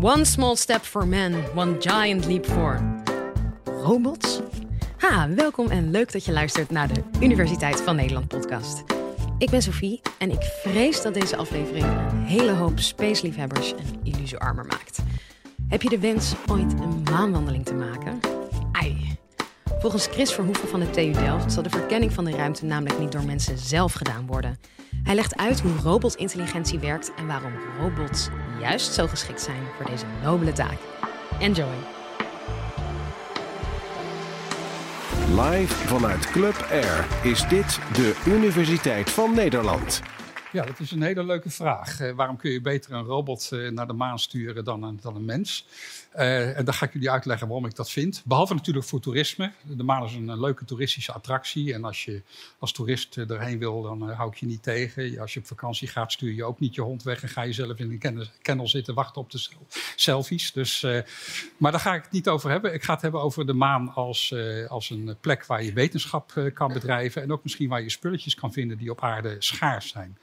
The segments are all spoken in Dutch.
One small step for man, one giant leap for robots. Ha, welkom en leuk dat je luistert naar de Universiteit van Nederland podcast. Ik ben Sophie en ik vrees dat deze aflevering een hele hoop spaceliefhebbers een illusie armer maakt. Heb je de wens ooit een maanwandeling te maken? Ai. Volgens Chris Verhoeven van de TU Delft zal de verkenning van de ruimte namelijk niet door mensen zelf gedaan worden. Hij legt uit hoe robotintelligentie werkt en waarom robots juist zo geschikt zijn voor deze nobele taak. Enjoy! Live vanuit Club Air is dit de Universiteit van Nederland. Ja, dat is een hele leuke vraag. Uh, waarom kun je beter een robot uh, naar de maan sturen dan een, dan een mens? Uh, en dan ga ik jullie uitleggen waarom ik dat vind. Behalve natuurlijk voor toerisme. De maan is een, leuke toeristische attractie. En als je als toerist erheen wil, dan hou ik je niet tegen. Als je op vakantie gaat, stuur je ook niet je hond weg en ga je zelf in een kennel zitten wachten op de selfies. Dus, maar daar ga ik het niet over hebben. Ik ga het hebben over de maan als, als een plek waar je wetenschap kan bedrijven. En ook misschien waar je spulletjes kan vinden die op aarde schaars zijn.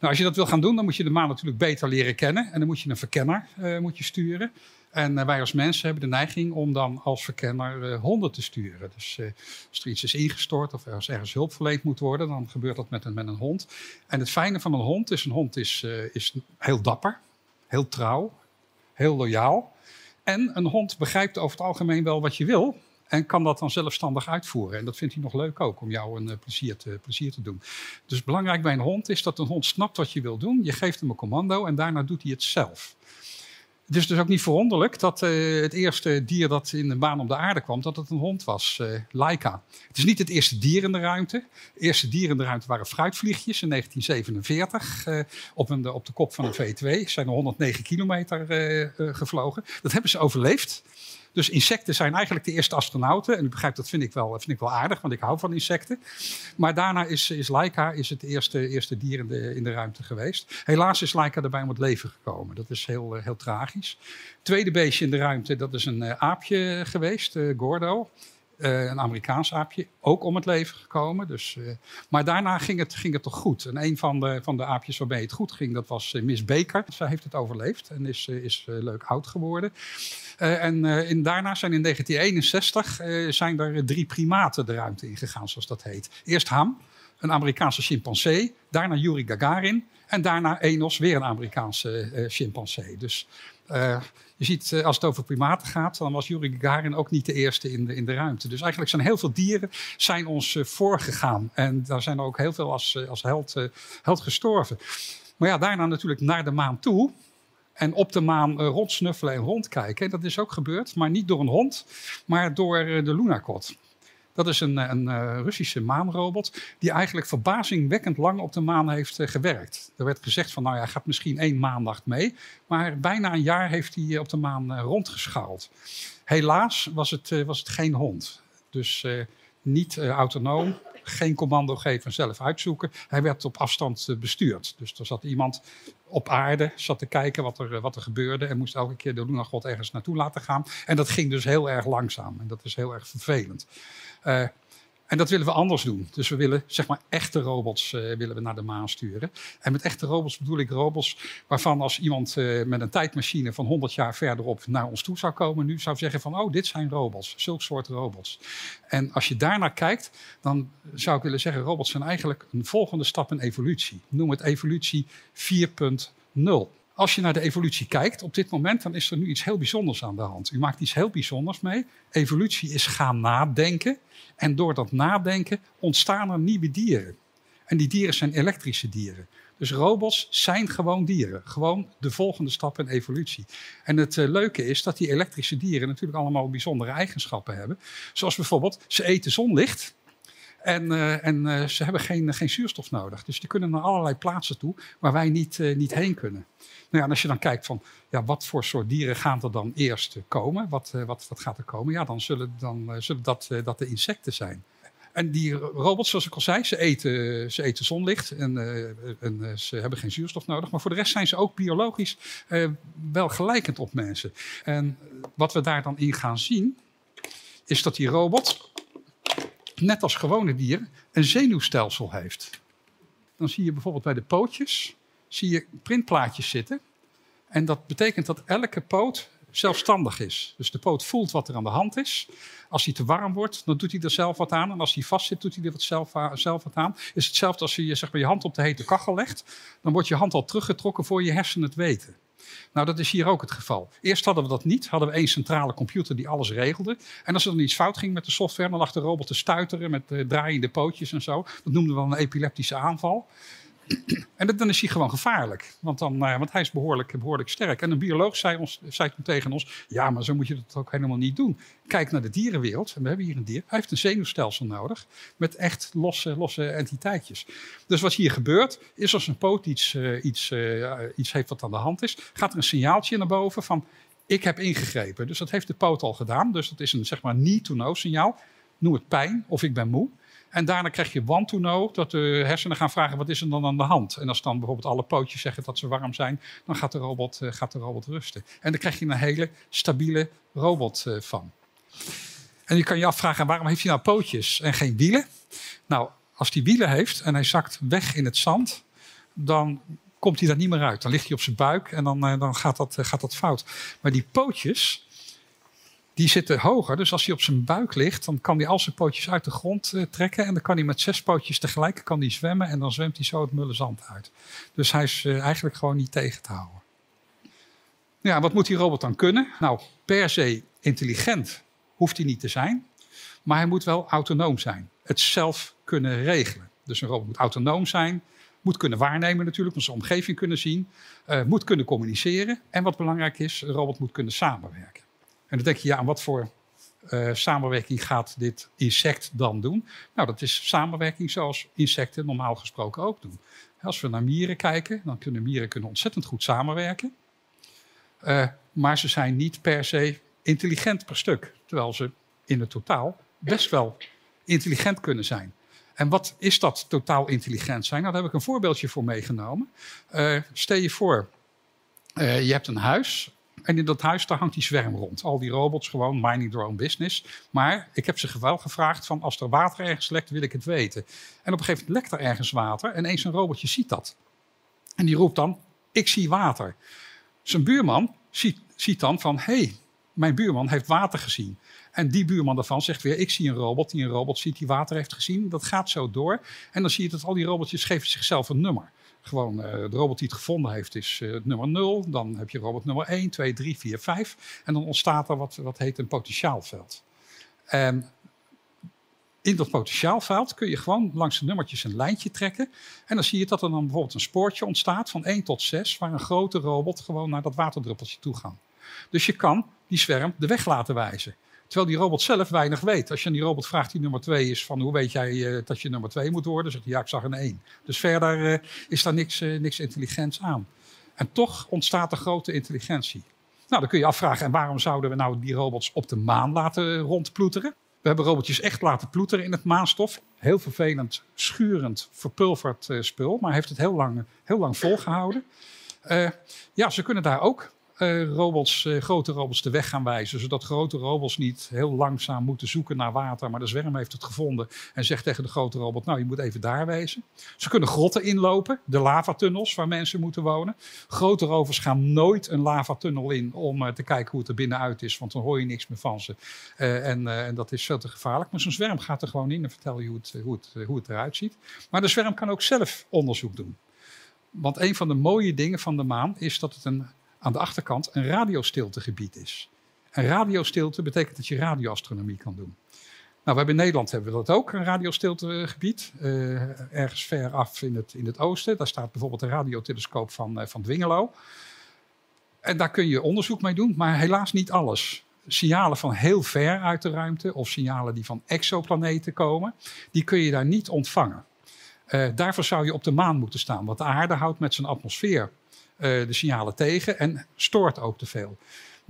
Nou, als je dat wil gaan doen, dan moet je de maan natuurlijk beter leren kennen. En dan moet je een verkenner uh, moet je sturen. En uh, wij als mensen hebben de neiging om dan als verkenner uh, honden te sturen. Dus als er iets is ingestort of als ergens hulp verleend moet worden, dan gebeurt dat met een, met een hond. En het fijne van een hond is, een hond is, is heel dapper, heel trouw, heel loyaal. En een hond begrijpt over het algemeen wel wat je wil. En kan dat dan zelfstandig uitvoeren. En dat vindt hij nog leuk ook, om jou een uh, plezier, te, plezier te doen. Dus belangrijk bij een hond is dat een hond snapt wat je wil doen. Je geeft hem een commando en daarna doet hij het zelf. Het is dus ook niet verwonderlijk dat uh, het eerste dier dat in de baan op de aarde kwam, dat het een hond was, uh, Laika. Het is niet het eerste dier in de ruimte. Het eerste dier in de ruimte waren fruitvliegjes in 1947. Uh, op, een, op de kop van een V2 zijn er 109 kilometer gevlogen. Dat hebben ze overleefd. Dus insecten zijn eigenlijk de eerste astronauten. En u begrijpt, dat vind ik wel, vind ik wel aardig, want ik hou van insecten. Maar daarna is, is Laika is het eerste, eerste dier in de, in de ruimte geweest. Helaas is Laika erbij om het leven gekomen. Dat is heel, heel tragisch. Tweede beestje in de ruimte, dat is een aapje geweest, Gordo. Uh, een Amerikaans aapje, ook om het leven gekomen. Dus, uh, maar daarna ging het, ging het toch goed. En een van de, van de aapjes waarmee het goed ging, dat was uh, Miss Baker. Zij heeft het overleefd en is, is leuk oud geworden. en in, daarna zijn in 1961 zijn er drie primaten de ruimte ingegaan, zoals dat heet. Eerst Ham, een Amerikaanse chimpansee. Daarna Yuri Gagarin. En daarna Enos, weer een Amerikaanse chimpansee. Dus je ziet, eh, als het over primaten gaat, dan was Yuri Gagarin ook niet de eerste in de, in de ruimte. Dus eigenlijk zijn heel veel dieren zijn ons uh, voorgegaan. En daar zijn er ook heel veel als, uh, als held, gestorven. Maar ja, daarna natuurlijk naar de maan toe. En op de maan rondsnuffelen en rondkijken. Dat is ook gebeurd, maar niet door een hond, maar door de Lunakhod. Dat is een, een uh, Russische maanrobot die eigenlijk verbazingwekkend lang op de maan heeft uh, gewerkt. Er werd gezegd van, nou ja, gaat misschien één maandag mee. Maar bijna een jaar heeft hij op de maan rondgeschaald. Helaas was het, was het geen hond. Dus niet autonoom, geen commando geven en zelf uitzoeken. Hij werd op afstand bestuurd. Dus er zat iemand op aarde, zat te kijken wat er, wat er gebeurde. En moest elke keer de Lunagod ergens naartoe laten gaan. En dat ging dus heel erg langzaam. En dat is heel erg vervelend. Uh, en dat willen we anders doen. Dus we willen zeg maar echte robots uh, willen we naar de maan sturen. En met echte robots bedoel ik robots waarvan als iemand uh, met een tijdmachine van 100 jaar verderop naar ons toe zou komen, nu zou zeggen van oh, dit zijn robots, zulke soort robots. En als je daarnaar kijkt, dan zou ik willen zeggen, robots zijn eigenlijk een volgende stap in evolutie. Noem het evolutie 4.0 als je naar de evolutie kijkt op dit moment, dan is er nu iets heel bijzonders aan de hand. U maakt iets heel bijzonders mee. Evolutie is gaan nadenken. En door dat nadenken ontstaan er nieuwe dieren. En die dieren zijn elektrische dieren. Dus robots zijn gewoon dieren. Gewoon de volgende stap in evolutie. En het uh, leuke is dat die elektrische dieren natuurlijk allemaal bijzondere eigenschappen hebben. Zoals bijvoorbeeld, ze eten zonlicht. En, uh, en uh, ze hebben geen, geen zuurstof nodig. Dus die kunnen naar allerlei plaatsen toe waar wij niet, niet heen kunnen. Nou ja, en als je dan kijkt van ja, wat voor soort dieren gaan er dan eerst komen? Wat, wat, gaat er komen? Ja, dan zullen, dan, dat, dat de insecten zijn. En die robots, zoals ik al zei, ze eten, ze eten zonlicht en, en ze hebben geen zuurstof nodig. Maar voor de rest zijn ze ook biologisch wel gelijkend op mensen. En wat we daar dan in gaan zien, is dat die robot, net als gewone dieren, een zenuwstelsel heeft. Dan zie je bijvoorbeeld bij de pootjes zie je printplaatjes zitten. En dat betekent dat elke poot zelfstandig is. Dus de poot voelt wat er aan de hand is. Als hij te warm wordt, dan doet hij er zelf wat aan. En als hij vast zit, doet hij er wat zelf, zelf wat aan. Is hetzelfde als je zeg maar, je hand op de hete kachel legt. Dan wordt je hand al teruggetrokken voor je hersenen het weten. Nou, dat is hier ook het geval. Eerst hadden we dat niet. Hadden we één centrale computer die alles regelde. En als er dan iets fout ging met de software, dan lag de robot te stuiteren met uh, draaiende pootjes en zo. Dat noemden we dan een epileptische aanval. En dan is hij gewoon gevaarlijk. Want, dan, uh, want hij is behoorlijk, behoorlijk sterk. En een bioloog zei, ons, zei tegen ons: Ja, maar zo moet je dat ook helemaal niet doen. Kijk naar de dierenwereld. En we hebben hier een dier. Hij heeft een zenuwstelsel nodig. Met echt losse, losse entiteitjes. Dus wat hier gebeurt, is als een poot iets, uh, iets, uh, iets heeft wat aan de hand is, gaat er een signaaltje naar boven van: Ik heb ingegrepen. Dus dat heeft de poot al gedaan. Dus dat is een zeg maar need-to-know signaal. Noem het pijn of ik ben moe. En daarna krijg je want to know, dat de hersenen gaan vragen wat is er dan aan de hand. En als dan bijvoorbeeld alle pootjes zeggen dat ze warm zijn, dan gaat de robot, uh, gaat de robot rusten. En dan krijg je een hele stabiele robot uh, van. En je kan je afvragen, waarom heeft hij nou pootjes en geen wielen? Nou, als hij wielen heeft en hij zakt weg in het zand, dan komt hij daar niet meer uit. Dan ligt hij op zijn buik en dan, uh, dan gaat, dat, gaat dat fout. Maar die pootjes, die zitten hoger. Dus als hij op zijn buik ligt, dan kan hij al zijn pootjes uit de grond uh, trekken. En dan kan hij met zes pootjes tegelijk kan hij zwemmen. En dan zwemt hij zo het mulle zand uit. Dus hij is uh, eigenlijk gewoon niet tegen te houden. Ja, wat moet die robot dan kunnen? Nou, per se intelligent hoeft hij niet te zijn. Maar hij moet wel autonoom zijn. Het zelf kunnen regelen. Dus een robot moet autonoom zijn. Moet kunnen waarnemen natuurlijk, moet zijn omgeving kunnen zien. Uh, moet kunnen communiceren. En wat belangrijk is, een robot moet kunnen samenwerken. En dan denk je, ja, aan wat voor uh, samenwerking gaat dit insect dan doen? Nou, dat is samenwerking zoals insecten normaal gesproken ook doen. Als we naar mieren kijken, dan kunnen mieren kunnen ontzettend goed samenwerken. Uh, maar ze zijn niet per se intelligent per stuk. Terwijl ze in het totaal best wel intelligent kunnen zijn. En wat is dat totaal intelligent zijn? Nou, daar heb ik een voorbeeldje voor meegenomen. Uh, stel je voor, je hebt een huis en in dat huis daar hangt die zwerm rond. Al die robots gewoon minding their own business. Maar ik heb ze wel gevraagd van als er water ergens lekt, wil ik het weten. En op een gegeven moment lekt er ergens water en eens een robotje ziet dat. En die roept dan, ik zie water. Zijn buurman ziet, ziet dan van, hé, hey, mijn buurman heeft water gezien. En die buurman daarvan zegt weer, ik zie een robot die een robot ziet die water heeft gezien. Dat gaat zo door. En dan zie je dat al die robotjes geven zichzelf een nummer. Gewoon de robot die het gevonden heeft is uh, nummer 0. Dan heb je robot nummer 1, 2, 3, 4, 5. En dan ontstaat er wat, wat heet een potentiaalveld. En in dat potentiaalveld kun je gewoon langs de nummertjes een lijntje trekken. En dan zie je dat er dan bijvoorbeeld een spoortje ontstaat van 1 tot 6, waar een grote robot gewoon naar dat waterdruppeltje toe gaat. Dus je kan die zwerm de weg laten wijzen. Terwijl die robot zelf weinig weet. Als je aan die robot vraagt die nummer 2 is van hoe weet jij uh, dat je nummer 2 moet worden, zegt hij ja, ik zag een 1. Dus verder uh, is daar niks, uh, niks intelligents aan. En toch ontstaat er grote intelligentie. Nou, dan kun je afvragen, en waarom zouden we nou die robots op de maan laten rondploeteren? We hebben robotjes echt laten ploeteren in het maanstof. Heel vervelend, schurend, verpulverd spul, maar heeft het heel lang, heel lang volgehouden. ja, ze kunnen daar ook robots, uh, grote robots de weg gaan wijzen. Zodat grote robots niet heel langzaam moeten zoeken naar water. Maar de zwerm heeft het gevonden en zegt tegen de grote robot: Nou, je moet even daar wezen. Ze kunnen grotten inlopen, de lavatunnels waar mensen moeten wonen. Grote rovers gaan nooit een lavatunnel in om uh, te kijken hoe het er binnenuit is. Want dan hoor je niks meer van ze. en, en dat is veel te gevaarlijk. Maar zo'n zwerm gaat er gewoon in en vertelt je hoe het, hoe, hoe het eruit ziet. Maar de zwerm kan ook zelf onderzoek doen. Want een van de mooie dingen van de maan is dat het een aan de achterkant een radiostiltegebied is. En radiostilte betekent dat je radioastronomie kan doen. Nou, we hebben in Nederland hebben we dat ook, een radiostiltegebied. Uh, ergens ver af in het, in het oosten. Daar staat bijvoorbeeld een radiotelescoop van, uh, van Dwingelo. En daar kun je onderzoek mee doen, maar helaas niet alles. Signalen van heel ver uit de ruimte of signalen die van exoplaneten komen, die kun je daar niet ontvangen. Uh, daarvoor zou je op de maan moeten staan, want de aarde houdt met zijn atmosfeer de signalen tegen en stoort ook te veel.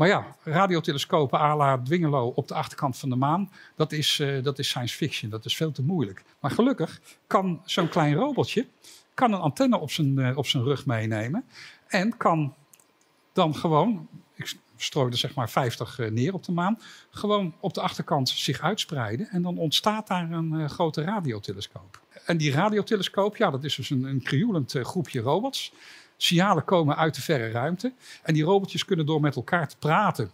Maar ja, radiotelescopen à la Dwingelo op de achterkant van de maan, dat is, uh, dat is science fiction. Dat is veel te moeilijk. Maar gelukkig kan zo'n klein robotje kan een antenne op zijn, uh, op zijn rug meenemen. En kan dan gewoon, ik strooi er zeg maar 50 neer op de maan, gewoon op de achterkant zich uitspreiden. En dan ontstaat daar een grote radiotelescoop. En die radiotelescoop, ja, dat is dus een, een krioelend groepje robots. Signalen komen uit de verre ruimte. En die robotjes kunnen door met elkaar te praten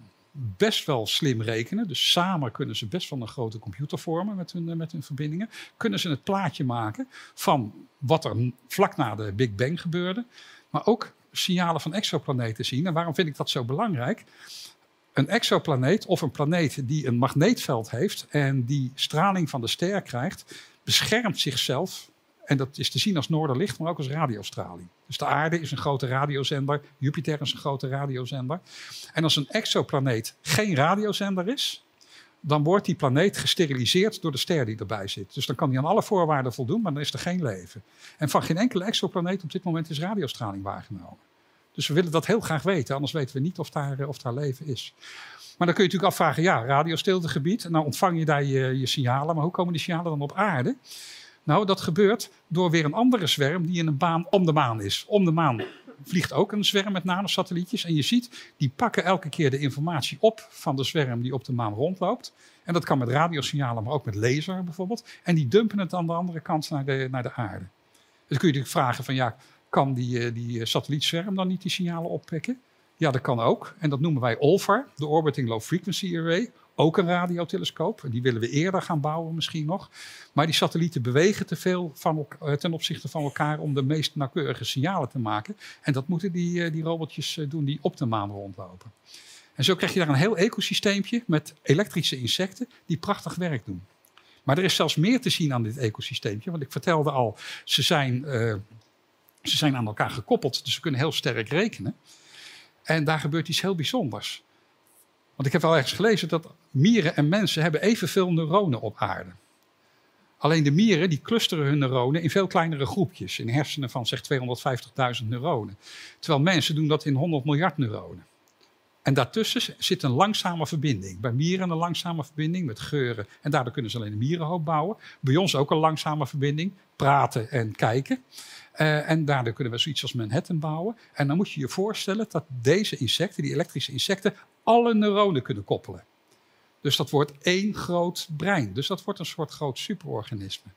best wel slim rekenen. Dus samen kunnen ze best wel een grote computer vormen met hun, met hun verbindingen. Kunnen ze het plaatje maken van wat er vlak na de Big Bang gebeurde. Maar ook signalen van exoplaneten zien. En waarom vind ik dat zo belangrijk? Een exoplaneet of een planeet die een magneetveld heeft en die straling van de ster krijgt, beschermt zichzelf en dat is te zien als noorderlicht, maar ook als radiostraling. Dus de aarde is een grote radiozender, Jupiter is een grote radiozender. En als een exoplaneet geen radiozender is, dan wordt die planeet gesteriliseerd door de ster die erbij zit. Dus dan kan die aan alle voorwaarden voldoen, maar dan is er geen leven. En van geen enkele exoplaneet op dit moment is radiostraling waargenomen. Dus we willen dat heel graag weten, anders weten we niet of daar, of daar leven is. Maar dan kun je natuurlijk afvragen, ja, radiostiltegebied, nou ontvang je daar je signalen, maar hoe komen die signalen dan op aarde? Nou, dat gebeurt door weer een andere zwerm die in een baan om de maan is. Om de maan vliegt ook een zwerm met nanosatellietjes. En je ziet, die pakken elke keer de informatie op van de zwerm die op de maan rondloopt. En dat kan met radiosignalen, maar ook met laser bijvoorbeeld. En die dumpen het aan de andere kant naar de, naar de aarde. Dus kun je natuurlijk vragen van ja, kan die, eh, die eh, satellietzwerm dan niet die signalen oppikken? Ja, dat kan ook. En dat noemen wij OLFAR, de Orbiting Low Frequency Array. Ook een radiotelescoop. Die willen we eerder gaan bouwen misschien nog. Maar die satellieten bewegen te veel van, eh, ten opzichte van elkaar om de meest nauwkeurige signalen te maken. En dat moeten die, eh, die robotjes eh, doen die op de maan rondlopen. En zo krijg je daar een heel ecosysteempje met elektrische insecten die prachtig werk doen. Maar er is zelfs meer te zien aan dit ecosysteempje. Want ik vertelde al, ze zijn, ze zijn aan elkaar gekoppeld. Dus ze kunnen heel sterk rekenen. En daar gebeurt iets heel bijzonders. Want ik heb wel ergens gelezen dat mieren en mensen hebben evenveel neuronen op aarde. Alleen de mieren die clusteren hun neuronen in veel kleinere groepjes. In hersenen van zeg 250.000 neuronen. Terwijl mensen doen dat in 100 miljard neuronen. En daartussen zit een langzame verbinding. Bij mieren een langzame verbinding met geuren. En daardoor kunnen ze alleen een mierenhoop bouwen. Bij ons ook een langzame verbinding. Praten en kijken. Uh, en daardoor kunnen we zoiets als Manhattan bouwen. En dan moet je je voorstellen dat deze insecten, die elektrische insecten, alle neuronen kunnen koppelen. Dus dat wordt één groot brein. Dus dat wordt een soort groot superorganisme.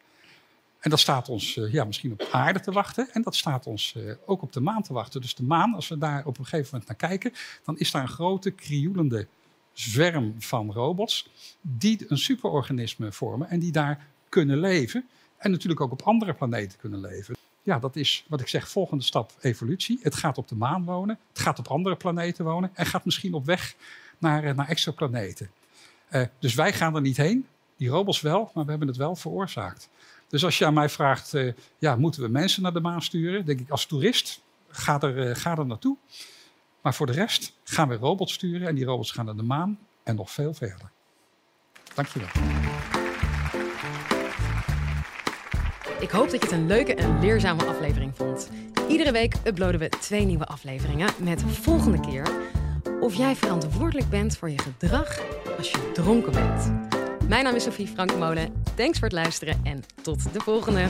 En dat staat ons uh, ja, misschien op aarde te wachten. En dat staat ons uh, ook op de maan te wachten. Dus de maan, als we daar op een gegeven moment naar kijken, dan is daar een grote krioelende zwerm van robots. die een superorganisme vormen en die daar kunnen leven. En natuurlijk ook op andere planeten kunnen leven ja, dat is wat ik zeg, volgende stap evolutie. Het gaat op de maan wonen, het gaat op andere planeten wonen en gaat misschien op weg naar, eh, naar exoplaneten. Dus wij gaan er niet heen, die robots wel, maar we hebben het wel veroorzaakt. Dus als je aan mij vraagt, uh, ja, moeten we mensen naar de maan sturen? Denk ik als toerist, ga er, ga er naartoe. Maar voor de rest gaan we robots sturen en die robots gaan naar de maan en nog veel verder. Dankjewel. Ik hoop dat je het een leuke en leerzame aflevering vond. Iedere week uploaden we twee nieuwe afleveringen met volgende keer of jij verantwoordelijk bent voor je gedrag als je dronken bent. Mijn naam is Sophie Frankmolen. Thanks voor het luisteren en tot de volgende.